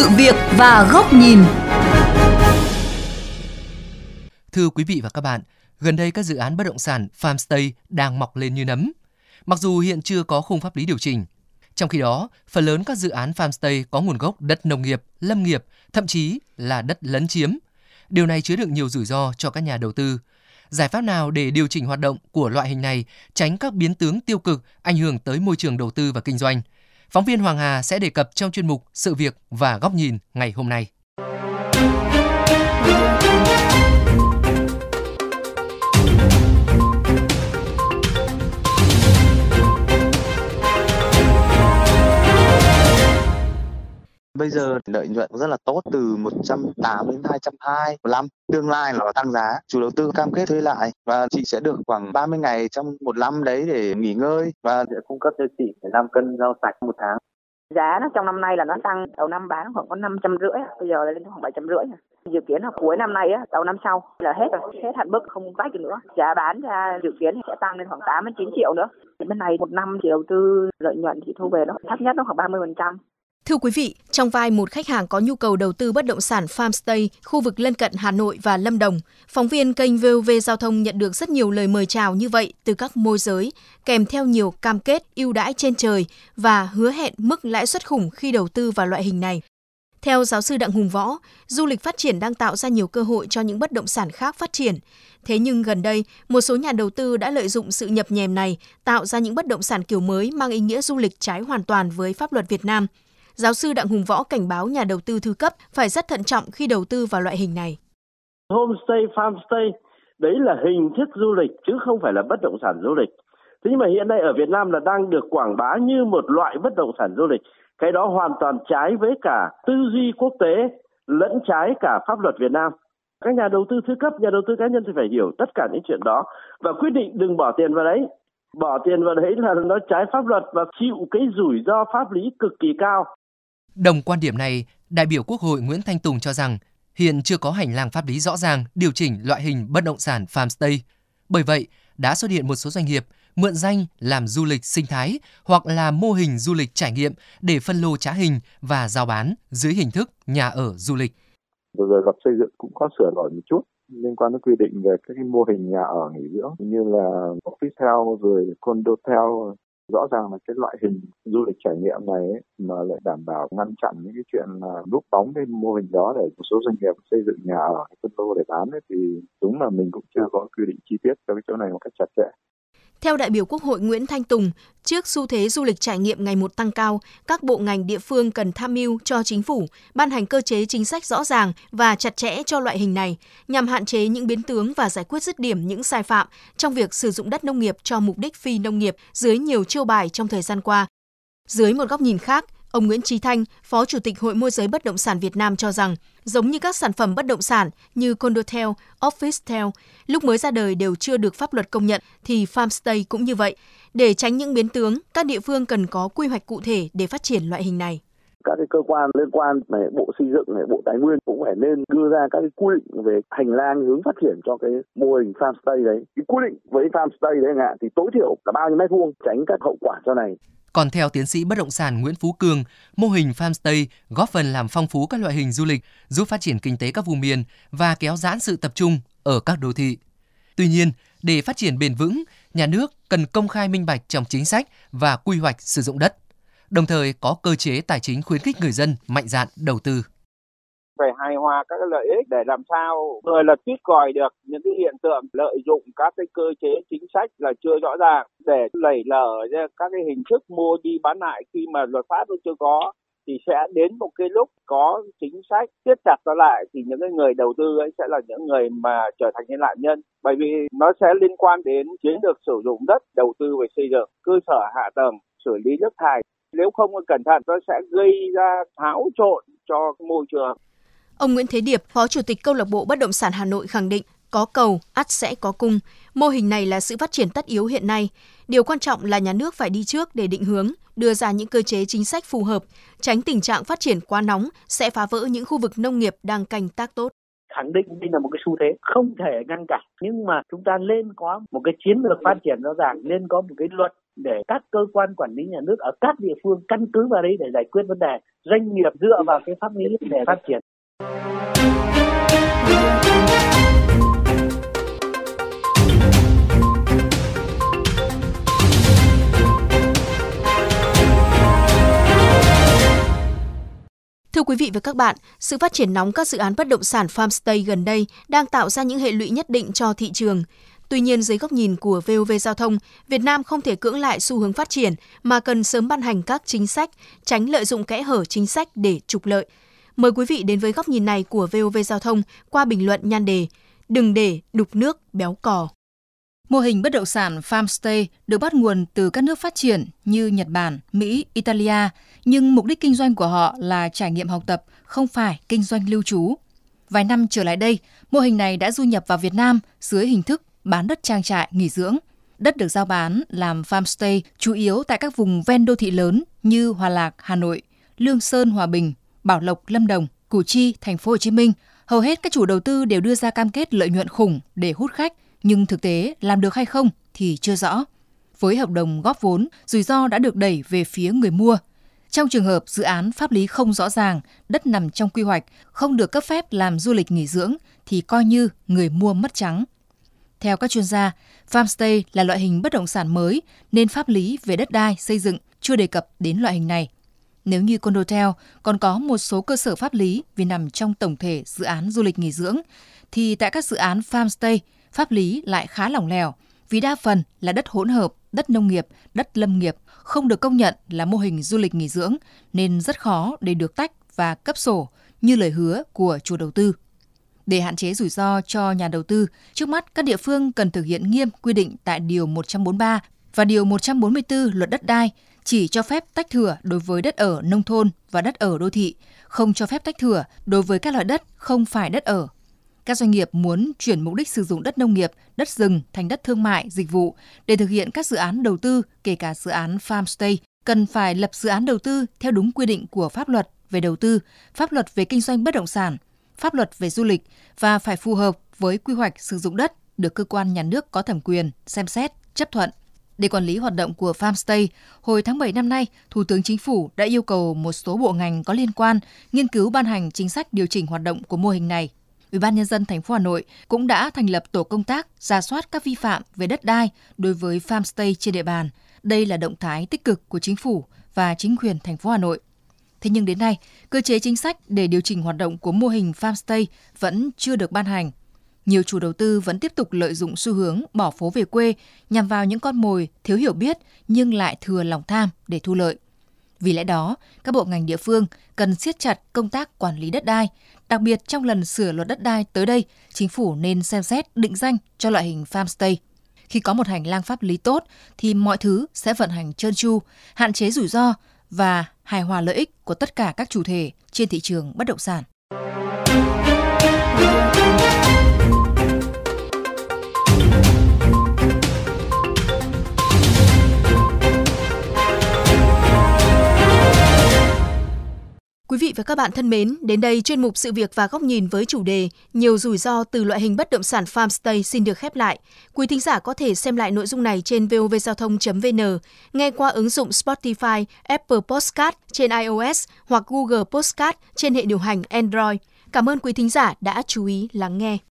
sự việc và góc nhìn. Thưa quý vị và các bạn, gần đây các dự án bất động sản farmstay đang mọc lên như nấm. Mặc dù hiện chưa có khung pháp lý điều chỉnh, trong khi đó, phần lớn các dự án farmstay có nguồn gốc đất nông nghiệp, lâm nghiệp, thậm chí là đất lấn chiếm. Điều này chứa đựng nhiều rủi ro cho các nhà đầu tư. Giải pháp nào để điều chỉnh hoạt động của loại hình này, tránh các biến tướng tiêu cực ảnh hưởng tới môi trường đầu tư và kinh doanh? Phóng viên Hoàng Hà sẽ đề cập trong chuyên mục Sự việc và góc nhìn ngày hôm nay. Bây giờ lợi nhuận rất là tốt từ 180 đến 220 một năm. Tương lai nó tăng giá, chủ đầu tư cam kết thuê lại và chị sẽ được khoảng 30 ngày trong một năm đấy để nghỉ ngơi và sẽ cung cấp cho chị 5 cân rau sạch một tháng. Giá nó trong năm nay là nó tăng đầu năm bán khoảng có năm trăm rưỡi, bây giờ lên khoảng bảy trăm rưỡi. Dự kiến là cuối năm nay á, đầu năm sau là hết rồi, hết hạn mức không vách được nữa. Giá bán ra dự kiến sẽ tăng lên khoảng 8 đến 9 triệu nữa. Bên này một năm chỉ đầu tư lợi nhuận chỉ thu về nó thấp nhất nó khoảng 30%. Thưa quý vị, trong vai một khách hàng có nhu cầu đầu tư bất động sản farmstay khu vực lân cận Hà Nội và Lâm Đồng, phóng viên kênh VOV Giao thông nhận được rất nhiều lời mời chào như vậy từ các môi giới, kèm theo nhiều cam kết ưu đãi trên trời và hứa hẹn mức lãi suất khủng khi đầu tư vào loại hình này. Theo giáo sư Đặng Hùng Võ, du lịch phát triển đang tạo ra nhiều cơ hội cho những bất động sản khác phát triển. Thế nhưng gần đây, một số nhà đầu tư đã lợi dụng sự nhập nhèm này tạo ra những bất động sản kiểu mới mang ý nghĩa du lịch trái hoàn toàn với pháp luật Việt Nam – Giáo sư Đặng Hùng Võ cảnh báo nhà đầu tư thư cấp phải rất thận trọng khi đầu tư vào loại hình này. Homestay, farmstay, đấy là hình thức du lịch chứ không phải là bất động sản du lịch. Thế nhưng mà hiện nay ở Việt Nam là đang được quảng bá như một loại bất động sản du lịch. Cái đó hoàn toàn trái với cả tư duy quốc tế lẫn trái cả pháp luật Việt Nam. Các nhà đầu tư thứ cấp, nhà đầu tư cá nhân thì phải hiểu tất cả những chuyện đó và quyết định đừng bỏ tiền vào đấy. Bỏ tiền vào đấy là nó trái pháp luật và chịu cái rủi ro pháp lý cực kỳ cao. Đồng quan điểm này, đại biểu Quốc hội Nguyễn Thanh Tùng cho rằng hiện chưa có hành lang pháp lý rõ ràng điều chỉnh loại hình bất động sản farmstay. Bởi vậy, đã xuất hiện một số doanh nghiệp mượn danh làm du lịch sinh thái hoặc là mô hình du lịch trải nghiệm để phân lô trá hình và giao bán dưới hình thức nhà ở du lịch. Vừa rồi luật xây dựng cũng có sửa đổi một chút liên quan đến quy định về các cái mô hình nhà ở nghỉ dưỡng như là office house rồi condo theo rõ ràng là cái loại hình du lịch trải nghiệm này ấy, mà lại đảm bảo ngăn chặn những cái chuyện là núp bóng cái mô hình đó để một số doanh nghiệp xây dựng nhà ở phân lô để bán ấy, thì đúng là mình cũng chưa có quy định chi tiết cho cái chỗ này một cách chặt chẽ. Theo đại biểu Quốc hội Nguyễn Thanh Tùng, trước xu thế du lịch trải nghiệm ngày một tăng cao, các bộ ngành địa phương cần tham mưu cho chính phủ ban hành cơ chế chính sách rõ ràng và chặt chẽ cho loại hình này nhằm hạn chế những biến tướng và giải quyết dứt điểm những sai phạm trong việc sử dụng đất nông nghiệp cho mục đích phi nông nghiệp dưới nhiều chiêu bài trong thời gian qua. Dưới một góc nhìn khác, Ông Nguyễn Trí Thanh, Phó Chủ tịch Hội môi giới bất động sản Việt Nam cho rằng, giống như các sản phẩm bất động sản như condotel, officetel, lúc mới ra đời đều chưa được pháp luật công nhận thì farmstay cũng như vậy. Để tránh những biến tướng, các địa phương cần có quy hoạch cụ thể để phát triển loại hình này các cái cơ quan liên quan này bộ xây dựng này bộ tài nguyên cũng phải nên đưa ra các cái quy định về hành lang hướng phát triển cho cái mô hình farmstay đấy. Cái quy định với farmstay đấy ạ thì tối thiểu là bao nhiêu mét vuông tránh các hậu quả sau này. Còn theo tiến sĩ bất động sản Nguyễn Phú Cường, mô hình farmstay góp phần làm phong phú các loại hình du lịch, giúp phát triển kinh tế các vùng miền và kéo giãn sự tập trung ở các đô thị. Tuy nhiên, để phát triển bền vững, nhà nước cần công khai minh bạch trong chính sách và quy hoạch sử dụng đất, đồng thời có cơ chế tài chính khuyến khích người dân mạnh dạn đầu tư. Phải hài hòa các cái lợi ích để làm sao người là tuyết còi được những cái hiện tượng lợi dụng các cái cơ chế chính sách là chưa rõ ràng. Để lẩy lở các cái hình thức mua đi bán lại khi mà luật pháp nó chưa có, thì sẽ đến một cái lúc có chính sách siết chặt nó lại thì những cái người đầu tư ấy sẽ là những người mà trở thành những nạn nhân. Bởi vì nó sẽ liên quan đến chiến lược sử dụng đất đầu tư về xây dựng, cơ sở hạ tầng, xử lý nước thải nếu không cẩn thận nó sẽ gây ra tháo trộn cho môi trường Ông Nguyễn Thế Điệp, Phó Chủ tịch Câu lạc bộ Bất động sản Hà Nội khẳng định, có cầu, ắt sẽ có cung. Mô hình này là sự phát triển tất yếu hiện nay. Điều quan trọng là nhà nước phải đi trước để định hướng, đưa ra những cơ chế chính sách phù hợp, tránh tình trạng phát triển quá nóng sẽ phá vỡ những khu vực nông nghiệp đang canh tác tốt khẳng định đây là một cái xu thế không thể ngăn cản nhưng mà chúng ta lên có một cái chiến lược phát triển rõ ràng nên có một cái luật để các cơ quan quản lý nhà nước ở các địa phương căn cứ vào đấy để giải quyết vấn đề doanh nghiệp dựa vào cái pháp lý để phát triển Thưa quý vị và các bạn, sự phát triển nóng các dự án bất động sản farmstay gần đây đang tạo ra những hệ lụy nhất định cho thị trường. Tuy nhiên, dưới góc nhìn của VOV Giao thông, Việt Nam không thể cưỡng lại xu hướng phát triển mà cần sớm ban hành các chính sách, tránh lợi dụng kẽ hở chính sách để trục lợi. Mời quý vị đến với góc nhìn này của VOV Giao thông qua bình luận nhan đề Đừng để đục nước béo cò. Mô hình bất động sản farmstay được bắt nguồn từ các nước phát triển như Nhật Bản, Mỹ, Italia, nhưng mục đích kinh doanh của họ là trải nghiệm học tập, không phải kinh doanh lưu trú. Vài năm trở lại đây, mô hình này đã du nhập vào Việt Nam dưới hình thức bán đất trang trại nghỉ dưỡng. Đất được giao bán làm farmstay chủ yếu tại các vùng ven đô thị lớn như Hòa Lạc, Hà Nội, Lương Sơn, Hòa Bình, Bảo Lộc, Lâm Đồng, Củ Chi, Thành phố Hồ Chí Minh. Hầu hết các chủ đầu tư đều đưa ra cam kết lợi nhuận khủng để hút khách, nhưng thực tế làm được hay không thì chưa rõ. Với hợp đồng góp vốn, rủi ro đã được đẩy về phía người mua. Trong trường hợp dự án pháp lý không rõ ràng, đất nằm trong quy hoạch, không được cấp phép làm du lịch nghỉ dưỡng thì coi như người mua mất trắng. Theo các chuyên gia, farmstay là loại hình bất động sản mới nên pháp lý về đất đai xây dựng chưa đề cập đến loại hình này. Nếu như condotel còn có một số cơ sở pháp lý vì nằm trong tổng thể dự án du lịch nghỉ dưỡng, thì tại các dự án farmstay, pháp lý lại khá lỏng lẻo vì đa phần là đất hỗn hợp, đất nông nghiệp, đất lâm nghiệp không được công nhận là mô hình du lịch nghỉ dưỡng nên rất khó để được tách và cấp sổ như lời hứa của chủ đầu tư. Để hạn chế rủi ro cho nhà đầu tư, trước mắt các địa phương cần thực hiện nghiêm quy định tại Điều 143 và Điều 144 Luật Đất đai chỉ cho phép tách thửa đối với đất ở nông thôn và đất ở đô thị, không cho phép tách thửa đối với các loại đất không phải đất ở. Các doanh nghiệp muốn chuyển mục đích sử dụng đất nông nghiệp, đất rừng thành đất thương mại, dịch vụ để thực hiện các dự án đầu tư, kể cả dự án farmstay, cần phải lập dự án đầu tư theo đúng quy định của pháp luật về đầu tư, pháp luật về kinh doanh bất động sản, pháp luật về du lịch và phải phù hợp với quy hoạch sử dụng đất được cơ quan nhà nước có thẩm quyền xem xét, chấp thuận. Để quản lý hoạt động của Farmstay, hồi tháng 7 năm nay, Thủ tướng Chính phủ đã yêu cầu một số bộ ngành có liên quan nghiên cứu ban hành chính sách điều chỉnh hoạt động của mô hình này. Ủy ban nhân dân thành phố Hà Nội cũng đã thành lập tổ công tác ra soát các vi phạm về đất đai đối với farmstay trên địa bàn. Đây là động thái tích cực của chính phủ và chính quyền thành phố Hà Nội. Thế nhưng đến nay, cơ chế chính sách để điều chỉnh hoạt động của mô hình farmstay vẫn chưa được ban hành. Nhiều chủ đầu tư vẫn tiếp tục lợi dụng xu hướng bỏ phố về quê nhằm vào những con mồi thiếu hiểu biết nhưng lại thừa lòng tham để thu lợi. Vì lẽ đó, các bộ ngành địa phương cần siết chặt công tác quản lý đất đai, đặc biệt trong lần sửa luật đất đai tới đây, chính phủ nên xem xét định danh cho loại hình farmstay. Khi có một hành lang pháp lý tốt thì mọi thứ sẽ vận hành trơn tru, hạn chế rủi ro và hài hòa lợi ích của tất cả các chủ thể trên thị trường bất động sản. Quý vị và các bạn thân mến, đến đây chuyên mục sự việc và góc nhìn với chủ đề nhiều rủi ro từ loại hình bất động sản farmstay xin được khép lại. Quý thính giả có thể xem lại nội dung này trên vovgiao thông.vn, nghe qua ứng dụng Spotify, Apple Podcast trên iOS hoặc Google Podcast trên hệ điều hành Android. Cảm ơn quý thính giả đã chú ý lắng nghe.